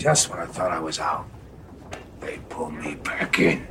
Just when I thought I was out, they pulled me back in.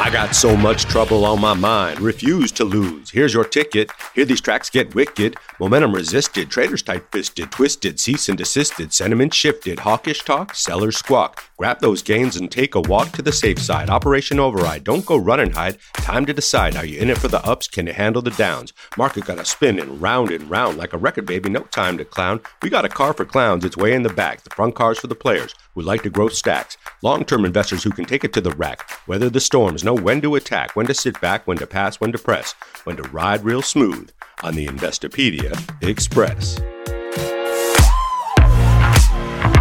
I got so much trouble on my mind. Refuse to lose. Here's your ticket. Here these tracks get wicked. Momentum resisted. Traders tight fisted. Twisted. Cease and desisted. Sentiment shifted. Hawkish talk. Sellers squawk. Grab those gains and take a walk to the safe side. Operation override. Don't go run and hide. Time to decide. Are you in it for the ups? Can you handle the downs? Market got to spin and round and round like a record baby. No time to clown. We got a car for clowns. It's way in the back. The front car's for the players who like to grow stacks. Long term investors who can take it to the rack. Weather the storms. Know when to attack, when to sit back, when to pass, when to press, when to ride real smooth on the Investopedia Express.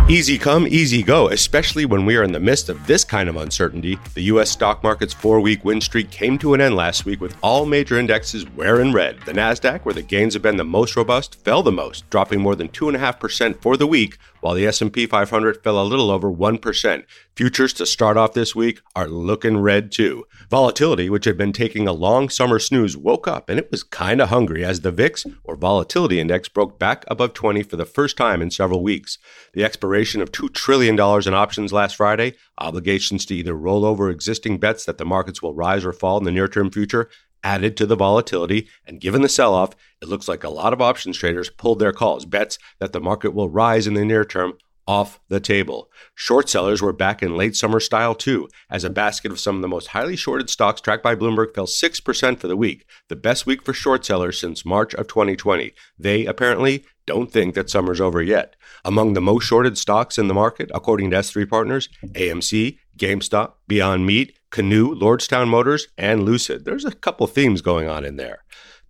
Easy come, easy go, especially when we are in the midst of this kind of uncertainty. The U.S. stock market's four week win streak came to an end last week with all major indexes wearing red. The NASDAQ, where the gains have been the most robust, fell the most, dropping more than 2.5% for the week, while the S&P 500 fell a little over 1%. Futures to start off this week are looking red too. Volatility, which had been taking a long summer snooze, woke up and it was kind of hungry as the VIX, or volatility index, broke back above 20 for the first time in several weeks. The expiration of $2 trillion in options last Friday, obligations to either roll over existing bets that the markets will rise or fall in the near term future, added to the volatility. And given the sell off, it looks like a lot of options traders pulled their calls, bets that the market will rise in the near term off the table. Short sellers were back in late summer style too, as a basket of some of the most highly shorted stocks tracked by Bloomberg fell 6% for the week, the best week for short sellers since March of 2020. They apparently don't think that summer's over yet. Among the most shorted stocks in the market, according to S3 Partners, AMC, GameStop, Beyond Meat, Canoo, Lordstown Motors, and Lucid. There's a couple themes going on in there.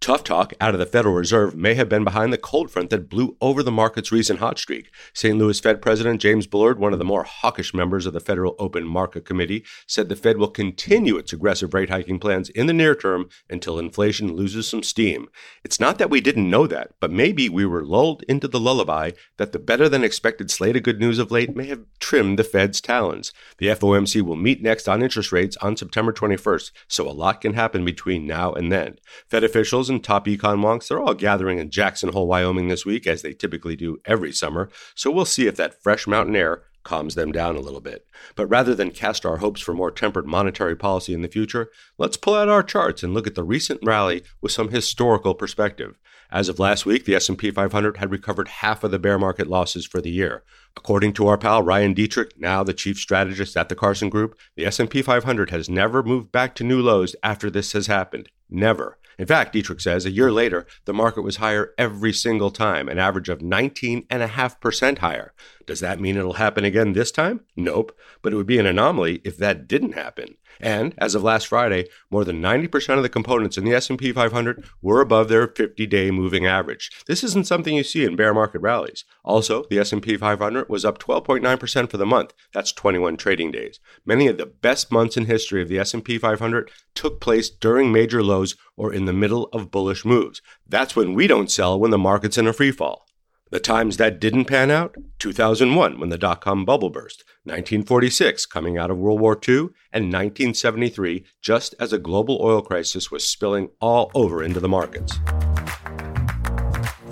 Tough talk out of the Federal Reserve may have been behind the cold front that blew over the market's recent hot streak. St. Louis Fed President James Bullard, one of the more hawkish members of the Federal Open Market Committee, said the Fed will continue its aggressive rate hiking plans in the near term until inflation loses some steam. It's not that we didn't know that, but maybe we were lulled into the lullaby that the better than expected slate of good news of late may have trimmed the Fed's talons. The FOMC will meet next on interest rates on September 21st, so a lot can happen between now and then. Fed officials top econ wonks, they're all gathering in Jackson Hole, Wyoming this week, as they typically do every summer. So we'll see if that fresh mountain air calms them down a little bit. But rather than cast our hopes for more tempered monetary policy in the future, let's pull out our charts and look at the recent rally with some historical perspective. As of last week, the S&P 500 had recovered half of the bear market losses for the year. According to our pal Ryan Detrick, now the chief strategist at the Carson Group, the S&P 500 has never moved back to new lows after this has happened. Never. In fact, Detrick says a year later, the market was higher every single time, an average of 19.5% higher. Does that mean it'll happen again this time? Nope, but it would be an anomaly if that didn't happen. And as of last Friday, more than 90% of the components in the S&P 500 were above their 50-day moving average. This isn't something you see in bear market rallies. Also, the S&P 500 was up 12.9% for the month. That's 21 trading days. Many of the best months in history of the S&P 500 took place during major lows or in the middle of bullish moves. That's when we don't sell when the market's in a free fall. The times that didn't pan out 2001, when the dot com bubble burst, 1946, coming out of World War II, and 1973, just as a global oil crisis was spilling all over into the markets.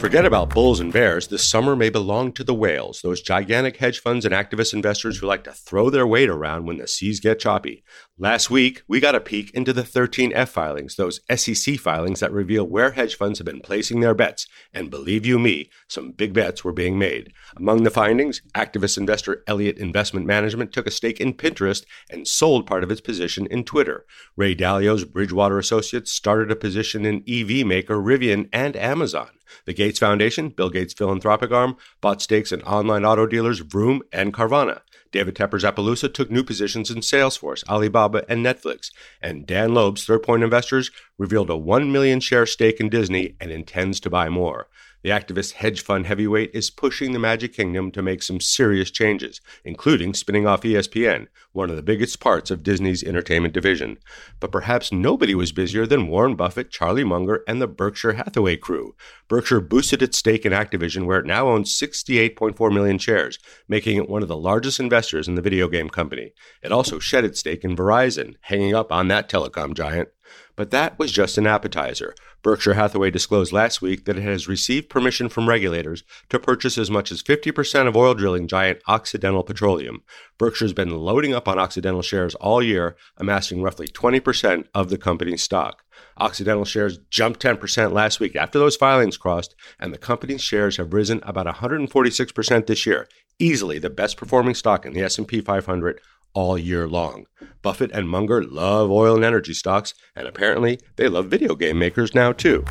Forget about bulls and bears. This summer may belong to the whales, those gigantic hedge funds and activist investors who like to throw their weight around when the seas get choppy. Last week, we got a peek into the 13F filings, those SEC filings that reveal where hedge funds have been placing their bets. And believe you me, some big bets were being made. Among the findings, activist investor Elliott Investment Management took a stake in Pinterest and sold part of its position in Twitter. Ray Dalio's Bridgewater Associates started a position in EV maker Rivian and Amazon. The Gates Foundation, Bill Gates' philanthropic arm, bought stakes in online auto dealers Vroom and Carvana. David Tepper's Appaloosa took new positions in Salesforce, Alibaba, and Netflix. And Dan Loeb's Third Point Investors revealed a 1 million share stake in Disney and intends to buy more. The activist hedge fund heavyweight is pushing the Magic Kingdom to make some serious changes, including spinning off ESPN, one of the biggest parts of Disney's entertainment division. But perhaps nobody was busier than Warren Buffett, Charlie Munger, and the Berkshire Hathaway crew. Berkshire boosted its stake in Activision, where it now owns 68.4 million shares, making it one of the largest investors in the video game company. It also shed its stake in Verizon, hanging up on that telecom giant. But that was just an appetizer. Berkshire Hathaway disclosed last week that it has received permission from regulators to purchase as much as 50% of oil drilling giant Occidental Petroleum. Berkshire's been loading up on Occidental shares all year, amassing roughly 20% of the company's stock. Occidental shares jumped 10% last week after those filings crossed, and the company's shares have risen about 146% this year, easily the best performing stock in the S&P 500 all year long. Buffett and Munger love oil and energy stocks, and apparently they love video game makers now too.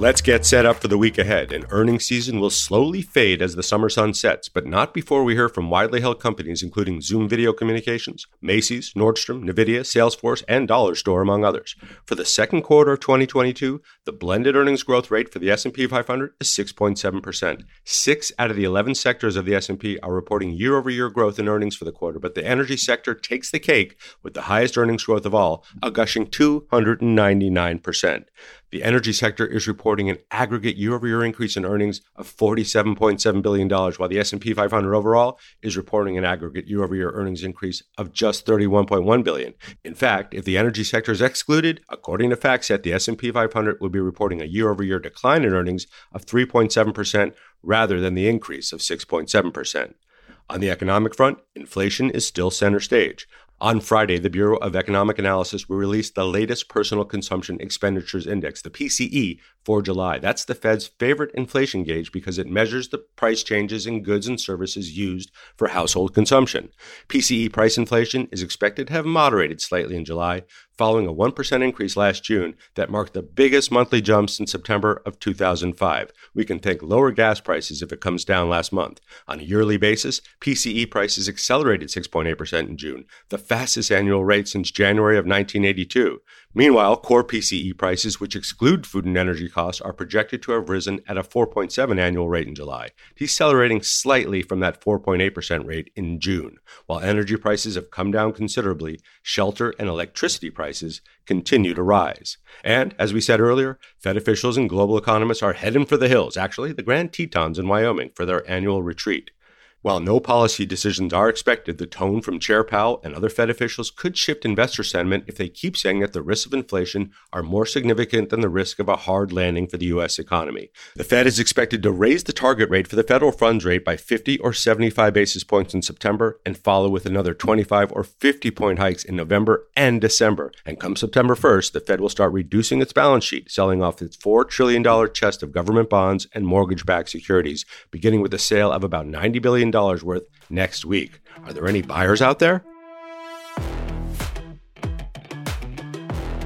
Let's get set up for the week ahead. An earnings season will slowly fade as the summer sun sets, but not before we hear from widely held companies including Zoom Video Communications, Macy's, Nordstrom, Nvidia, Salesforce, and Dollar Store among others. For the second quarter of 2022, the blended earnings growth rate for the S&P 500 is 6.7%. 6 out of the 11 sectors of the S&P are reporting year-over-year growth in earnings for the quarter, but the energy sector takes the cake with the highest earnings growth of all, a gushing 299%. The energy sector is reporting an aggregate year-over-year increase in earnings of $47.7 billion, while the S&P 500 overall is reporting an aggregate year-over-year earnings increase of just 31.1 billion. In fact, if the energy sector is excluded, according to FactSet, the S&P 500 would be reporting a year-over-year decline in earnings of 3.7% rather than the increase of 6.7%. On the economic front, inflation is still center stage. On Friday, the Bureau of Economic Analysis will release the latest Personal Consumption Expenditures Index, the PCE, for July. That's the Fed's favorite inflation gauge because it measures the price changes in goods and services used for household consumption. PCE price inflation is expected to have moderated slightly in July, following a 1% increase last June that marked the biggest monthly jump since September of 2005. We can thank lower gas prices if it comes down last month. On a yearly basis, PCE prices accelerated 6.8% in June, the fastest annual rate since January of 1982. Meanwhile, core PCE prices, which exclude food and energy costs, are projected to have risen at a 4.7 annual rate in July, decelerating slightly from that 4.8% rate in June. While energy prices have come down considerably, shelter and electricity prices continue to rise. And as we said earlier, Fed officials and global economists are heading for the hills, actually, the Grand Tetons in Wyoming, for their annual retreat. While no policy decisions are expected, the tone from Chair Powell and other Fed officials could shift investor sentiment if they keep saying that the risks of inflation are more significant than the risk of a hard landing for the U.S. economy. The Fed is expected to raise the target rate for the federal funds rate by 50 or 75 basis points in September and follow with another 25 or 50 point hikes in November and December. And come September 1st, the Fed will start reducing its balance sheet, selling off its $4 trillion chest of government bonds and mortgage backed securities, beginning with the sale of about $90 billion worth next week. Are there any buyers out there?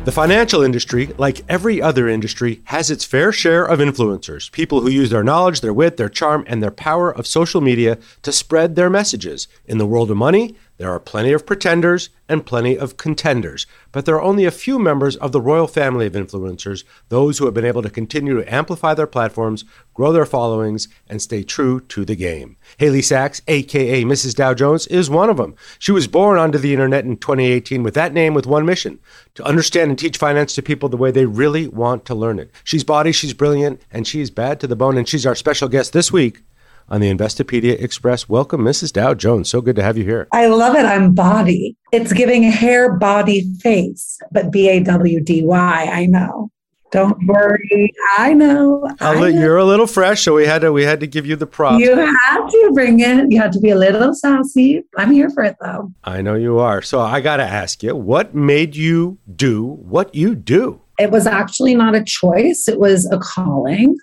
The financial industry, like every other industry, has its fair share of influencers, people who use their knowledge, their wit, their charm, and their power of social media to spread their messages. In the world of money, there are plenty of pretenders and plenty of contenders, but there are only a few members of the royal family of influencers, those who have been able to continue to amplify their platforms, grow their followings, and stay true to the game. Haley Sacks, aka Mrs. Dow Jones, is one of them. She was born onto the internet in 2018 with that name with one mission to understand and teach finance to people the way they really want to learn it. She's body, she's brilliant, and she's bad to the bone, and she's our special guest this week on the Investopedia Express. Welcome, Mrs. Dow Jones. So good to have you here. I love it. I'm body. It's giving hair, body, face, but B A W D Y. I know. Don't worry. I know. Oh, I know. You're a little fresh, so we had to we had to give you the props. You had to bring it. You had to be a little sassy. I'm here for it though. I know you are. So I got to ask you, what made you do what you do? It was actually not a choice. It was a calling.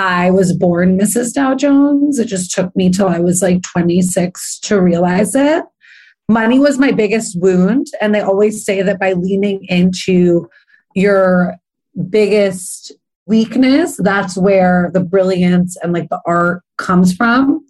I was born Mrs. Dow Jones. It just took me till I was like 26 to realize it. Money was my biggest wound. And they always say that by leaning into your biggest weakness, that's where the brilliance and like the art comes from.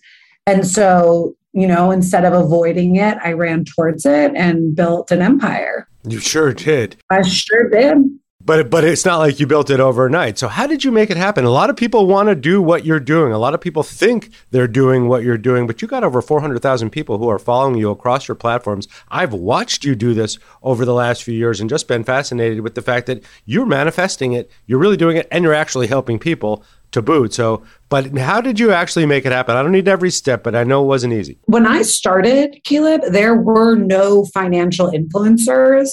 And so, you know, instead of avoiding it, I ran towards it and built an empire. You sure did. I sure did. But but it's not like you built it overnight. So how did you make it happen? A lot of people want to do what you're doing. A lot of people think they're doing what you're doing, but you got over 400,000 people who are following you across your platforms. I've watched you do this over the last few years and just been fascinated with the fact that you're manifesting it, you're really doing it and you're actually helping people to boot. So, but how did you actually make it happen? I don't need every step, but I know it wasn't easy. When I started, Caleb, there were no financial influencers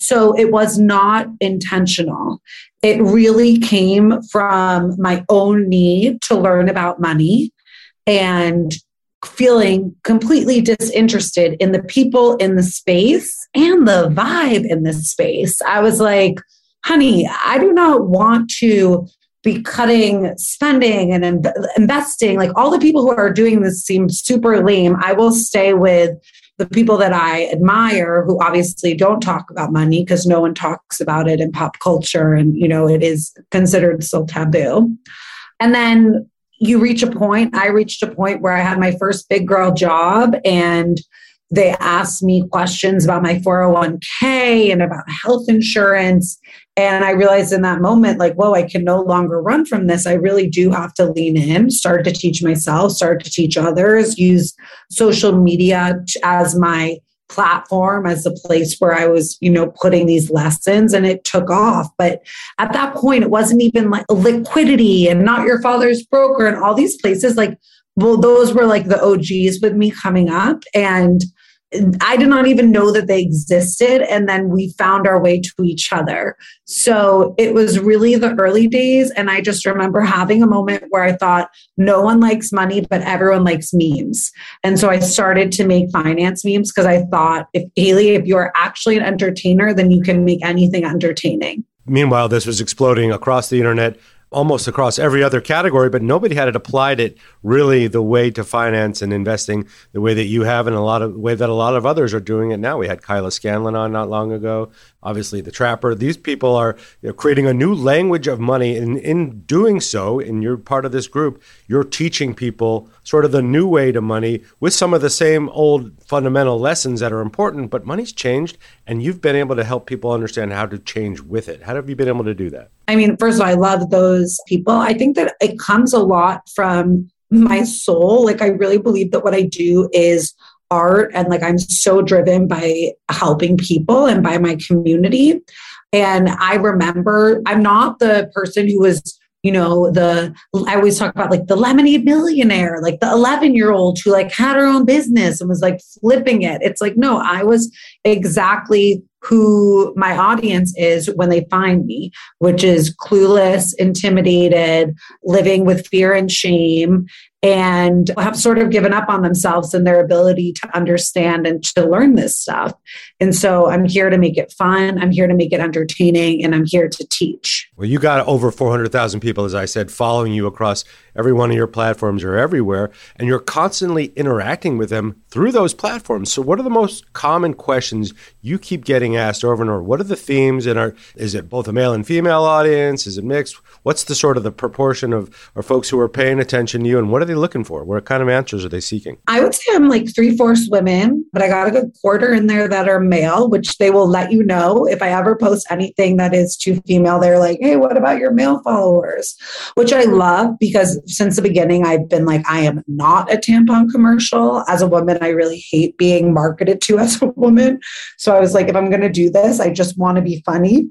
So it was not intentional. It really came from my own need to learn about money and feeling completely disinterested in the people in the space and the vibe in the space. I was like, honey, I do not want to be cutting spending and in- investing. Like all the people who are doing this seem super lame. I will stay with the people that I admire who obviously don't talk about money because no one talks about it in pop culture and you know it is considered so taboo. And then you reach a point, I reached a point where I had my first big girl job and they asked me questions about my 401k and about health insurance. And I realized in that moment, like, whoa, I can no longer run from this. I really do have to lean in, start to teach myself, start to teach others, use social media as my platform as the place where I was, you know, putting these lessons and it took off. But at that point, it wasn't even like liquidity and not your father's broker and all these places. Like, well, those were like the OGs with me coming up. And I did not even know that they existed. And then we found our way to each other. So it was really the early days. And I just remember having a moment where I thought, no one likes money, but everyone likes memes. And so I started to make finance memes because I thought, if Haley, if you're actually an entertainer, then you can make anything entertaining. Meanwhile, this was exploding across the internet almost across every other category, but nobody had it applied it really the way to finance and investing the way that you have and a lot of way that a lot of others are doing it now. We had Kyla Scanlon on not long ago obviously the trapper. These people are you know, creating a new language of money. And in doing so, and you're part of this group, you're teaching people sort of the new way to money with some of the same old fundamental lessons that are important, but money's changed and you've been able to help people understand how to change with it. How have you been able to do that? I mean, first of all, I love those people. I think that it comes a lot from my soul. Like, I really believe that what I do is art and like I'm so driven by helping people and by my community. And I remember I'm not the person who was, you know, the I always talk about like the lemonade millionaire, like the 11 year old who like had her own business and was like flipping it. It's like, no, I was exactly who my audience is when they find me, which is clueless, intimidated, living with fear and shame, and have sort of given up on themselves and their ability to understand and to learn this stuff. And so I'm here to make it fun, I'm here to make it entertaining, and I'm here to teach. Well, you got over 400,000 people, as I said, following you across every one of your platforms or everywhere, and you're constantly interacting with them through those platforms. So, what are the most common questions you keep getting asked over and over? What are the themes? And are is it both a male and female audience? Is it mixed? What's the sort of the proportion of, of folks who are paying attention to you, and what are they looking for? What kind of answers are they seeking? I would say I'm like three fourths women, but I got a good quarter in there that are male, which they will let you know if I ever post anything that is too female. They're like, hey, what about your male followers? Which I love because since the beginning, I've been like, I am not a tampon commercial. As a woman, I really hate being marketed to as a woman. So I was like, if I'm going to do this, I just want to be funny.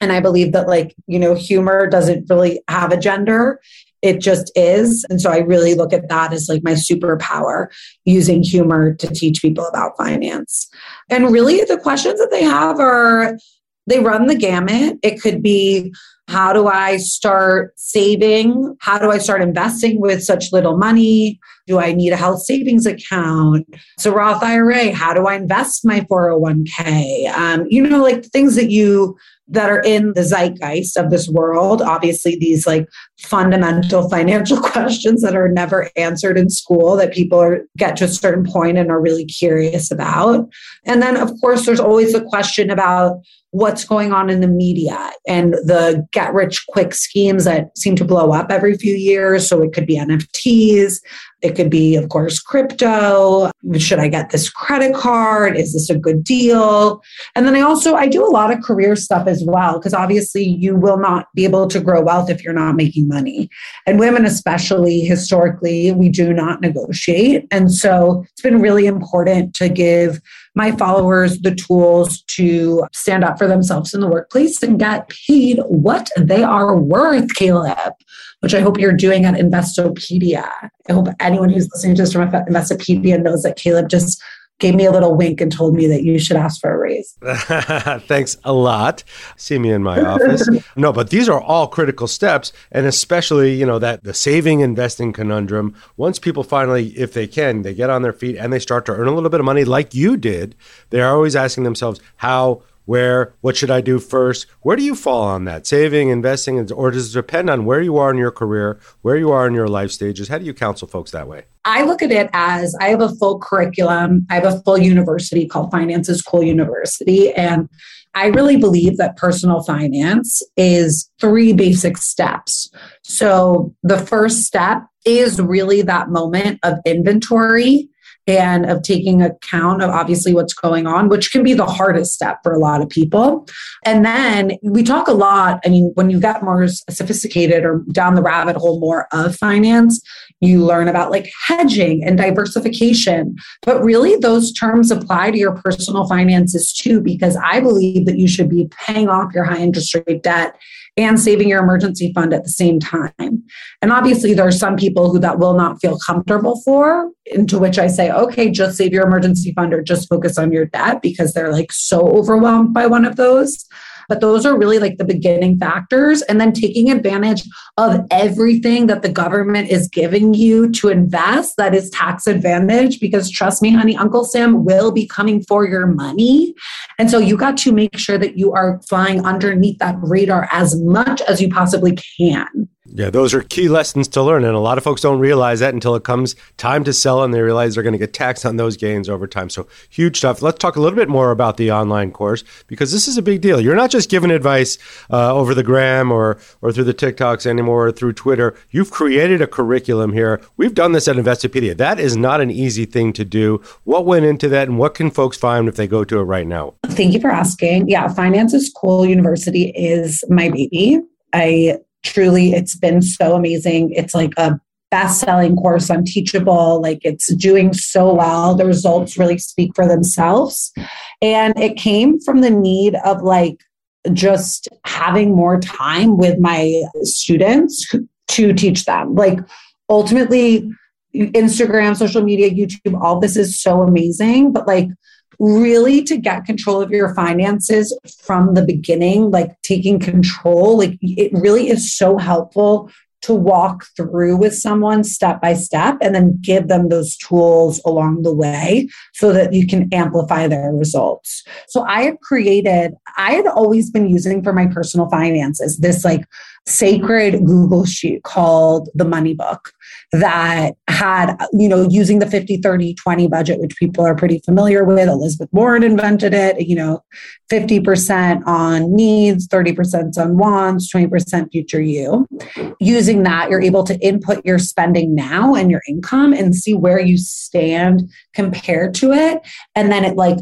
And I believe that, like, you know, humor doesn't really have a gender. It just is. And so I really look at that as like my superpower using humor to teach people about finance. And really, the questions that they have are they run the gamut. It could be how do I start saving? How do I start investing with such little money? Do I need a health savings account? So Roth IRA, how do I invest my 401k? Um, you know, like things that you that are in the zeitgeist of this world. Obviously, these like fundamental financial questions that are never answered in school that people are, get to a certain point and are really curious about. And then, of course, there's always a question about what's going on in the media and the get rich quick schemes that seem to blow up every few years. So it could be NFTs, it could be, of course, crypto. Should I get this credit card? Is this a good deal? And then I also I do a lot of career stuff as well because obviously you will not be able to grow wealth if you're not making money. And women especially historically we do not negotiate. And so it's been really important to give my followers the tools to stand up for themselves in the workplace and get paid what they are worth, Caleb, which I hope you're doing at Investopedia. I hope anyone who's listening to this from Investopedia knows that Caleb just gave me a little wink and told me that you should ask for a raise. Thanks a lot. See me in my office. no, but these are all critical steps and especially, you know, that the saving investing conundrum. Once people finally if they can, they get on their feet and they start to earn a little bit of money like you did, they're always asking themselves how where what should i do first? Where do you fall on that? Saving investing or does it depend on where you are in your career where you are in your life stages? How do you counsel folks that way? I look at it as i have a full curriculum. I have a full university called Finance is Cool university. And i really believe that personal finance is three basic steps. So the first step is really that moment of inventory and of taking account of obviously what's going on, which can be the hardest step for a lot of people. And then we talk a lot. I mean, when you get more sophisticated or down the rabbit hole more of finance, you learn about like hedging and diversification. But really, those terms apply to your personal finances too, because I believe that you should be paying off your high interest rate debt and saving your emergency fund at the same time. And obviously, there are some people who that will not feel comfortable for, into which I say, okay, just save your emergency fund or just focus on your debt because they're like so overwhelmed by one of those. But those are really like the beginning factors. And then taking advantage of everything that the government is giving you to invest that is tax advantage. Because trust me, honey, Uncle Sam will be coming for your money. And so you got to make sure that you are flying underneath that radar as much as you possibly can. Yeah, those are key lessons to learn. And a lot of folks don't realize that until it comes time to sell and they realize they're going to get taxed on those gains over time. So, huge stuff. Let's talk a little bit more about the online course because this is a big deal. You're not just giving advice uh, over the gram or, or through the TikToks anymore or through Twitter. You've created a curriculum here. We've done this at Investopedia. That is not an easy thing to do. What went into that and what can folks find if they go to it right now? Thank you for asking. Yeah, Finance is Cool University is my baby. I truly it's been so amazing. It's like a best-selling course on teachable like it's doing so well. The results really speak for themselves. And it came from the need of like just having more time with my students to teach them. Like ultimately instagram social media youtube all this is so amazing but like really to get control of your finances from the beginning, like taking control, like it really is so helpful to walk through with someone step by step and then give them those tools along the way so that you can amplify their results. So I have created, I had always been using for my personal finances this like sacred Google sheet called the Money Book that had, you know, using the 50, 30, 20 budget, which people are pretty familiar with. Elizabeth Warren invented it, you know, 50% on needs, 30% on wants, 20% future you. Using that, you're able to input your spending now and your income and see where you stand compared to it. And then it like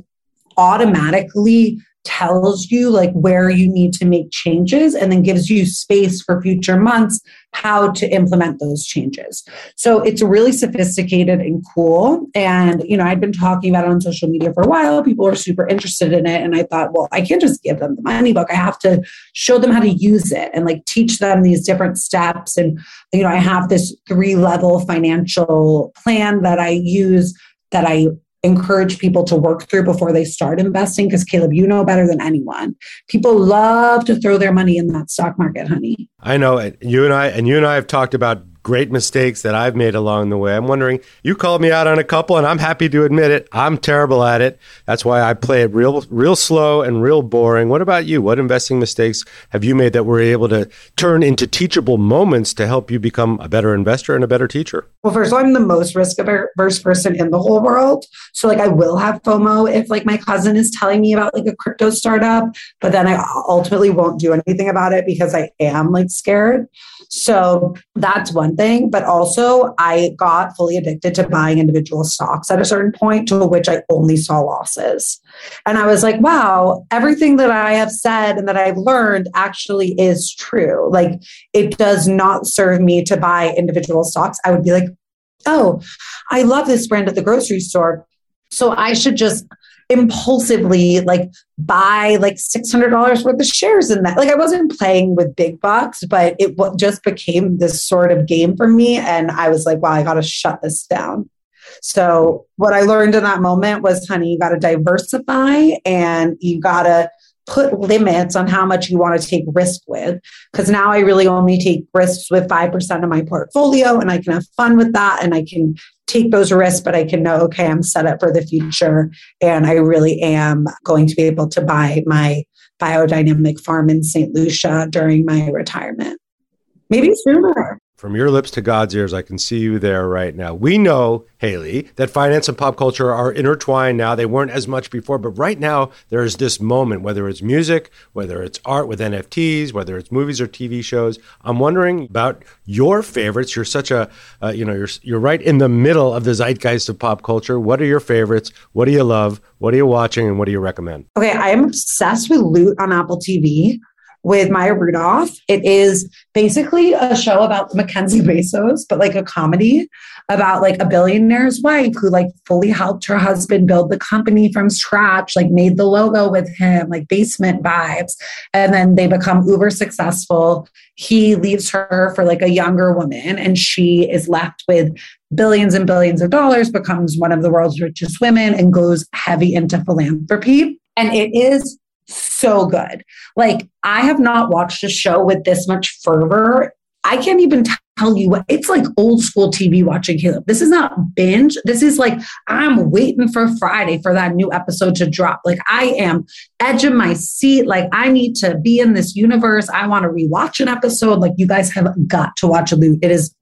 automatically tells you like where you need to make changes and then gives you space for future months how to implement those changes. So it's really sophisticated and cool. And, you know, I'd been talking about it on social media for a while. People were super interested in it. And I thought, well, I can't just give them the money book. I have to show them how to use it and like teach them these different steps. And, you know, I have this three level financial plan that I use that I encourage people to work through before they start investing because Caleb, you know better than anyone. People love to throw their money in that stock market, honey. I know it. You and I and you and I have talked about great mistakes that I've made along the way. I'm wondering, you called me out on a couple and I'm happy to admit it. I'm terrible at it. That's why I play it real real slow and real boring. What about you? What investing mistakes have you made that were able to turn into teachable moments to help you become a better investor and a better teacher? Well, first of all, I'm the most risk averse person in the whole world. So like I will have FOMO if like my cousin is telling me about like a crypto startup, but then I ultimately won't do anything about it because I am like scared. So that's one thing. But also, I got fully addicted to buying individual stocks at a certain point to which I only saw losses. And I was like, wow, everything that I have said and that I've learned actually is true. Like, it does not serve me to buy individual stocks. I would be like, oh, I love this brand at the grocery store. So I should just impulsively like buy like $600 worth of shares in that. Like I wasn't playing with big bucks, but it just became this sort of game for me. And I was like, wow, I got to shut this down. So, what I learned in that moment was, honey, you got to diversify and you got to put limits on how much you want to take risk with. Because now I really only take risks with 5% of my portfolio and I can have fun with that and I can take those risks, but I can know, okay, I'm set up for the future and I really am going to be able to buy my biodynamic farm in St. Lucia during my retirement. Maybe sooner. From your lips to God's ears, I can see you there right now. We know, Haley, that finance and pop culture are intertwined now. They weren't as much before, but right now there's this moment, whether it's music, whether it's art with NFTs, whether it's movies or TV shows. I'm wondering about your favorites. You're such a, uh, you know, you're you're right in the middle of the zeitgeist of pop culture. What are your favorites? What do you love? What are you watching, and what do you recommend? Okay, I am obsessed with Loot on Apple TV with Maya Rudolph. It is basically a show about Mackenzie Bezos, but like a comedy about like a billionaire's wife who like fully helped her husband build the company from scratch, like made the logo with him, like basement vibes. And then they become uber successful. He leaves her for like a younger woman and she is left with billions and billions of dollars, becomes one of the world's richest women and goes heavy into philanthropy. And it is so good. Like, I have not watched a show with this much fervor. I can't even tell you what it's like old school TV watching Caleb. This is not binge. This is like, I'm waiting for Friday for that new episode to drop. Like, I am edging my seat. Like, I need to be in this universe. I want to rewatch an episode. Like, you guys have got to watch a Loot. It is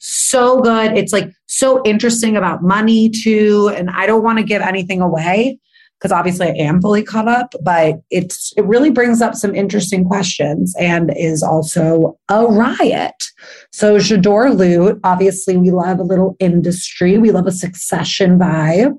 so good. It's like so interesting about money too. And I don't want to give anything away because obviously I am fully caught up, but it's it really brings up some interesting questions and is also a riot. So J'adore Loot, obviously we love a little industry, we love a succession vibe.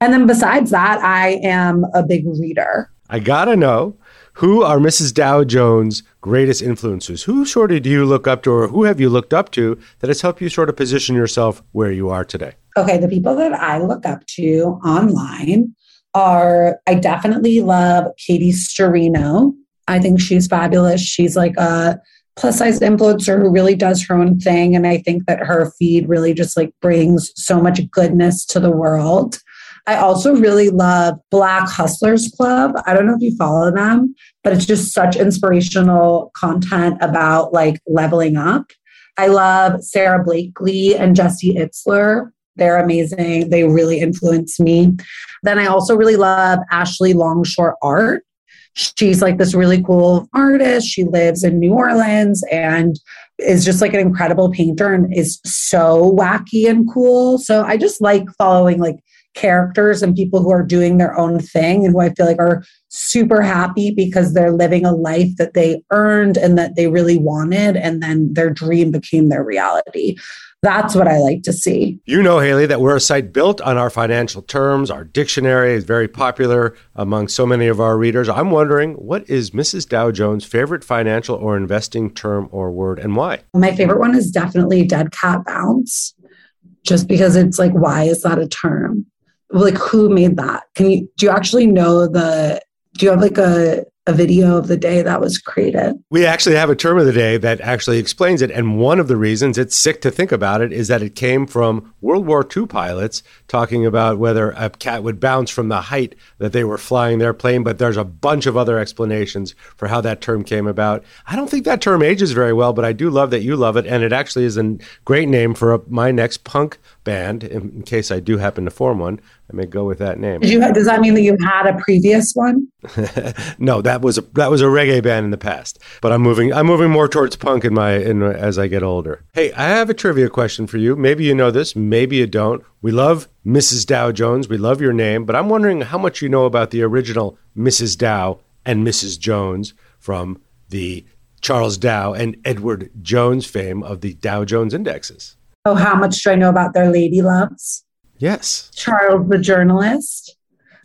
And then besides that, I am a big reader. I gotta know who are Mrs. Dow Jones' greatest influences? Who sort of do you look up to, or who have you looked up to that has helped you sort of position yourself where you are today? Okay, the people that I look up to online are I definitely love Katie Sturino. I think she's fabulous. She's like a plus size influencer who really does her own thing. And I think that her feed really just like brings so much goodness to the world. I also really love Black Hustlers Club. I don't know if you follow them, but it's just such inspirational content about like leveling up. I love Sara Blakely and Jesse Itzler. They're amazing. They really influence me. Then I also really love Ashley Longshore Art. She's like this really cool artist. She lives in New Orleans and is just like an incredible painter and is so wacky and cool. So I just like following like characters and people who are doing their own thing and who I feel like are super happy because they're living a life that they earned and that they really wanted. And then their dream became their reality. That's what I like to see. You know, Haley, that we're a site built on our financial terms. Our dictionary is very popular among so many of our readers. I'm wondering, what is Mrs. Dow Jones' favorite financial or investing term or word and why? My favorite one is definitely dead cat bounce, just because it's like, why is that a term? Like, who made that? Can you, do you actually know the, do you have like a a video of the day that was created. We actually have a term of the day that actually explains it. And one of the reasons it's sick to think about it is that it came from World War II pilots talking about whether a cat would bounce from the height that they were flying their plane. But there's a bunch of other explanations for how that term came about. I don't think that term ages very well, but I do love that you love it. And it actually is a great name for a, my next punk band, in, in case I do happen to form one. I may go with that name. You, does that mean that you had a previous one? no, that was a that was a reggae band in the past. But I'm moving I'm moving more towards punk in my in as I get older. Hey, I have a trivia question for you. Maybe you know this, maybe you don't. We love Mrs. Dow Jones. We love your name, but I'm wondering how much you know about the original Mrs. Dow and Mrs. Jones from the Charles Dow and Edward Jones fame of the Dow Jones indexes. Oh, how much do I know about their lady loves? Yes. Charles, the journalist.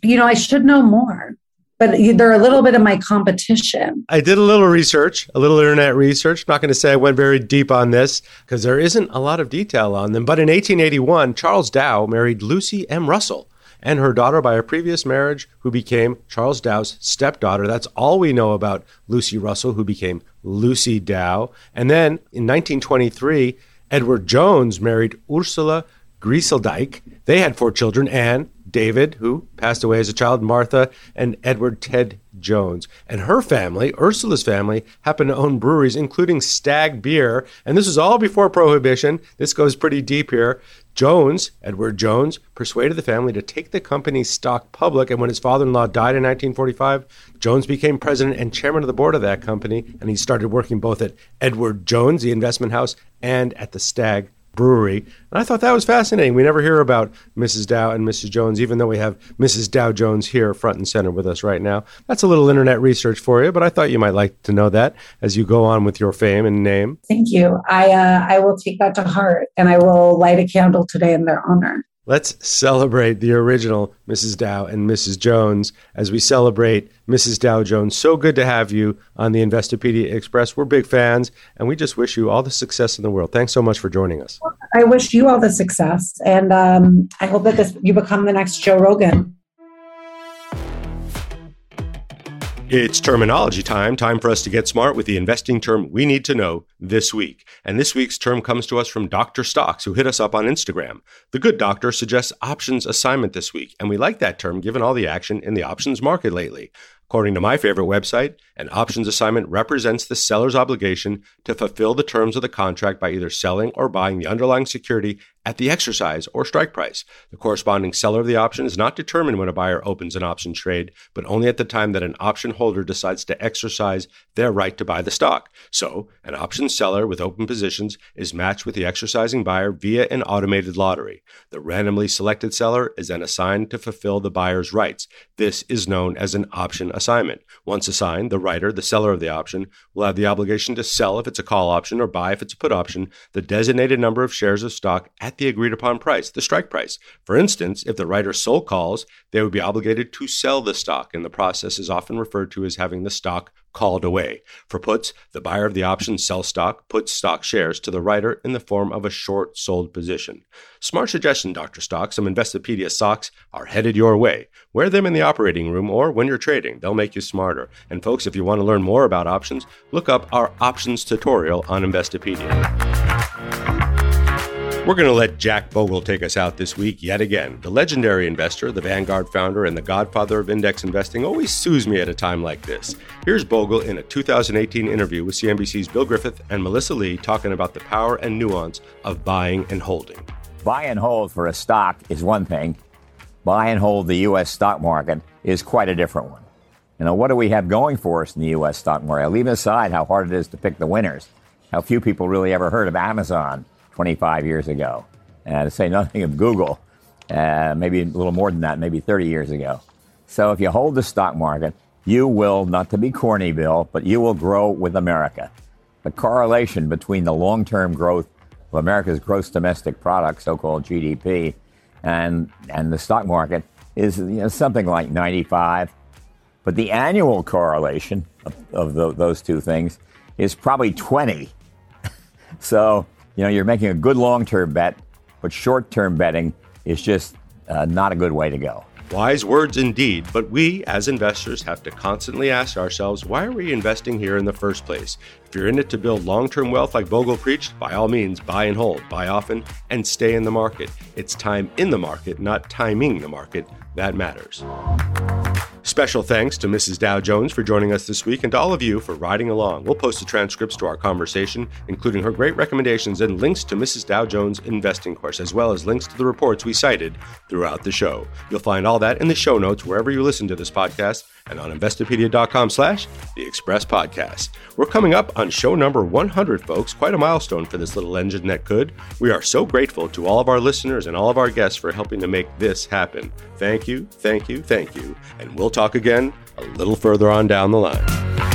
You know, I should know more, but they're a little bit of my competition. I did a little research, a little internet research. I'm not going to say I went very deep on this because there isn't a lot of detail on them. But in 1881, Charles Dow married Lucy M. Russell and her daughter by a previous marriage, who became Charles Dow's stepdaughter. That's all we know about Lucy Russell, who became Lucy Dow. And then in 1923, Edward Jones married Ursula Griesedieck. They had four children Anne, David, who passed away as a child, Martha, and Edward Ted Jones. And her family, Ursula's family, happened to own breweries, including Stag Beer. And this was all before Prohibition. This goes pretty deep here. Jones, Edward Jones, persuaded the family to take the company's stock public. And when his father in law died in 1945, Jones became president and chairman of the board of that company. And he started working both at Edward Jones, the investment house, and at the Stag brewery. And I thought that was fascinating. We never hear about Mrs. Dow and Mrs. Jones, even though we have Mrs. Dow Jones here front and center with us right now. That's a little internet research for you, but I thought you might like to know that as you go on with your fame and name. Thank you. I uh, I will take that to heart, and I will light a candle today in their honor. Let's celebrate the original Mrs. Dow and Mrs. Jones as we celebrate Mrs. Dow Jones. So good to have you on the Investopedia Express. We're big fans, and we just wish you all the success in the world. Thanks so much for joining us. I wish you all the success, and um, I hope that this you become the next Joe Rogan. It's terminology time, time for us to get smart with the investing term we need to know this week. And this week's term comes to us from Dr. Stocks, who hit us up on Instagram. The good doctor suggests options assignment this week, and we like that term given all the action in the options market lately. According to my favorite website, an options assignment represents the seller's obligation to fulfill the terms of the contract by either selling or buying the underlying security at the exercise or strike price. The corresponding seller of the option is not determined when a buyer opens an option trade, but only at the time that an option holder decides to exercise their right to buy the stock. So, an option seller with open positions is matched with the exercising buyer via an automated lottery. The randomly selected seller is then assigned to fulfill the buyer's rights. This is known as an option assignment. Once assigned, the writer, the seller of the option, will have the obligation to sell if it's a call option or buy if it's a put option the designated number of shares of stock at the agreed upon price, the strike price. For instance, if the writer sold calls, they would be obligated to sell the stock, and the process is often referred to as having the stock called away. For puts, the buyer of the option sells stock, puts stock shares to the writer in the form of a short sold position. Smart suggestion, Dr. Stock. Some Investopedia socks are headed your way. Wear them in the operating room or when you're trading. They'll make you smarter. And folks, if you want to learn more about options, look up our options tutorial on Investopedia. We're going to let Jack Bogle take us out this week yet again. The legendary investor, the Vanguard founder, and the godfather of index investing always sues me at a time like this. Here's Bogle in a 2018 interview with CNBC's Bill Griffeth and Melissa Lee talking about the power and nuance of buying and holding. Buy and hold for a stock is one thing. Buy and hold the U.S. stock market is quite a different one. You know, what do we have going for us in the U.S. stock market? Leave aside how hard it is to pick the winners, how few people really ever heard of Amazon 25 years ago, and to say nothing of Google, uh, maybe a little more than that, maybe 30 years ago. So if you hold the stock market, you will, not to be corny, Bill, but you will grow with America. The correlation between the long term growth of America's gross domestic product, so called GDP, and, and the stock market is you know, something like 95. But the annual correlation of, of the, those two things is probably 20. so you know, you're making a good long term bet, but short term betting is just uh, not a good way to go. Wise words indeed, but we as investors have to constantly ask ourselves why are we investing here in the first place? If you're in it to build long term wealth like Bogle preached, by all means, buy and hold, buy often, and stay in the market. It's time in the market, not timing the market, that matters. Special thanks to Mrs. Dow Jones for joining us this week and to all of you for riding along. We'll post the transcripts to our conversation, including her great recommendations and links to Mrs. Dow Jones' investing course, as well as links to the reports we cited throughout the show. You'll find all that in the show notes wherever you listen to this podcast and on investopedia.com slash the express podcast. We're coming up on show number 100, folks. Quite a milestone for this little engine that could. We are so grateful to all of our listeners and all of our guests for helping to make this happen. Thank you, thank you, thank you. And we'll talk again a little further on down the line.